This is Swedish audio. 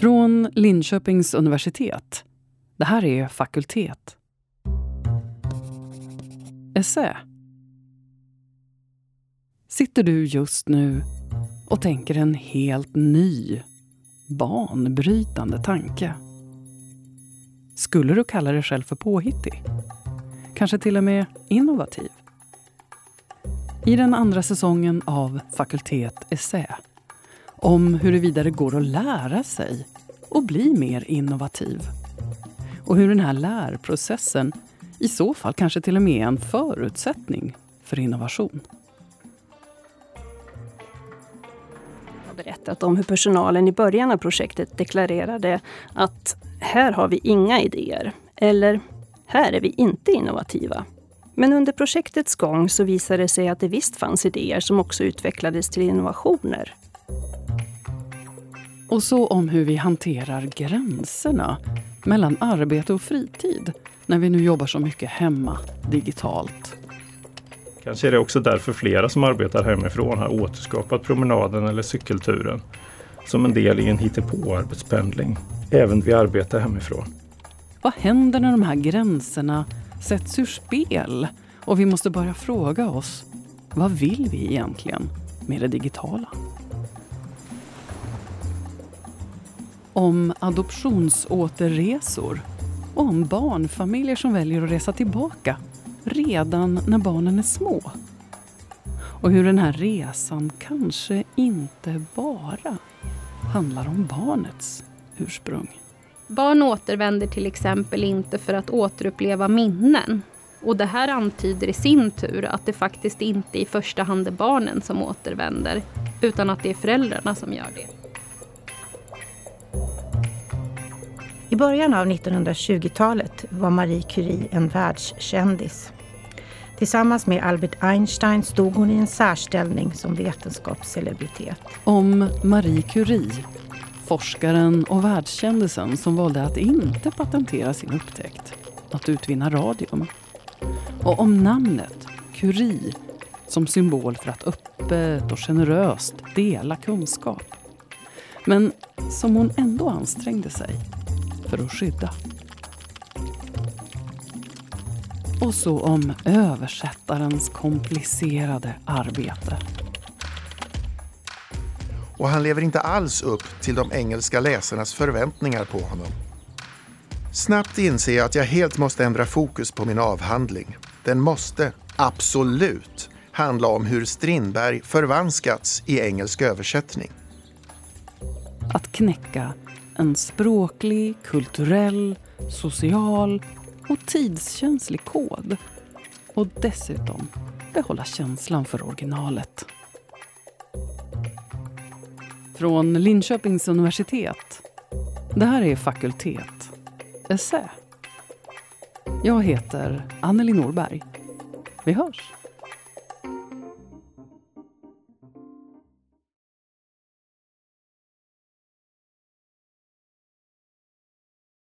Från Linköpings universitet. Det här är Fakultet. Essä. Sitter du just nu och tänker en helt ny, banbrytande tanke? Skulle du kalla dig själv för påhittig? Kanske till och med innovativ? I den andra säsongen av Fakultet Essä om huruvida det går att lära sig och bli mer innovativ. Och hur den här lärprocessen i så fall kanske till och med är en förutsättning för innovation. Jag har berättat om hur personalen i början av projektet deklarerade att här har vi inga idéer. Eller här är vi inte innovativa. Men under projektets gång så visade det sig att det visst fanns idéer som också utvecklades till innovationer. Och så om hur vi hanterar gränserna mellan arbete och fritid när vi nu jobbar så mycket hemma digitalt. Kanske är det också därför flera som arbetar hemifrån har återskapat promenaden eller cykelturen som en del i en hittepå-arbetspendling, även vid arbete hemifrån. Vad händer när de här gränserna sätts ur spel och vi måste börja fråga oss, vad vill vi egentligen med det digitala? Om adoptionsåterresor och om barnfamiljer som väljer att resa tillbaka redan när barnen är små. Och hur den här resan kanske inte bara handlar om barnets ursprung. Barn återvänder till exempel inte för att återuppleva minnen. Och det här antyder i sin tur att det faktiskt inte i första hand är barnen som återvänder, utan att det är föräldrarna som gör det. I början av 1920-talet var Marie Curie en världskändis. Tillsammans med Albert Einstein stod hon i en särställning som vetenskapscelebritet. Om Marie Curie, forskaren och världskändisen som valde att inte patentera sin upptäckt, att utvinna radium. Och om namnet Curie som symbol för att öppet och generöst dela kunskap. Men som hon ändå ansträngde sig för att skydda. Och så om översättarens komplicerade arbete. Och han lever inte alls upp till de engelska läsarnas förväntningar på honom. Snabbt inser jag att jag helt måste ändra fokus på min avhandling. Den måste, absolut, handla om hur Strindberg förvanskats i engelsk översättning. Att knäcka en språklig, kulturell, social och tidskänslig kod. Och dessutom behålla känslan för originalet. Från Linköpings universitet. Det här är Fakultet. Essä. Jag heter Anneli Norberg. Vi hörs!